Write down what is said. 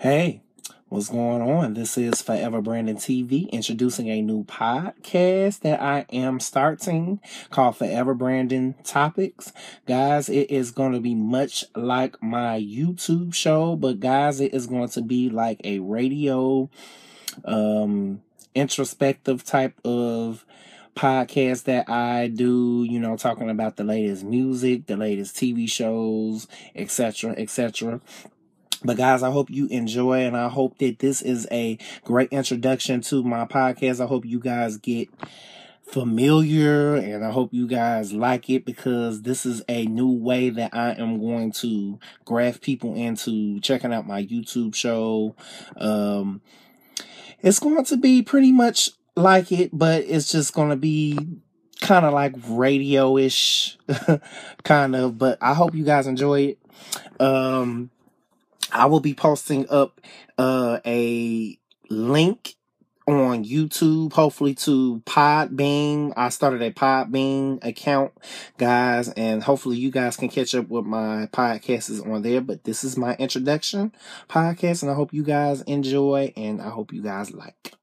Hey, what's going on? This is Forever Brandon TV introducing a new podcast that I am starting called Forever Brandon Topics. Guys, it is going to be much like my YouTube show, but guys, it is going to be like a radio, um, introspective type of podcast that I do, you know, talking about the latest music, the latest TV shows, etc., etc. But guys, I hope you enjoy and I hope that this is a great introduction to my podcast. I hope you guys get familiar and I hope you guys like it because this is a new way that I am going to graft people into checking out my YouTube show. Um, it's going to be pretty much like it, but it's just going to be kind of like radio ish, kind of. But I hope you guys enjoy it. Um, I will be posting up uh, a link on YouTube, hopefully to Podbean. I started a Podbean account, guys, and hopefully you guys can catch up with my podcasts on there. But this is my introduction podcast, and I hope you guys enjoy and I hope you guys like.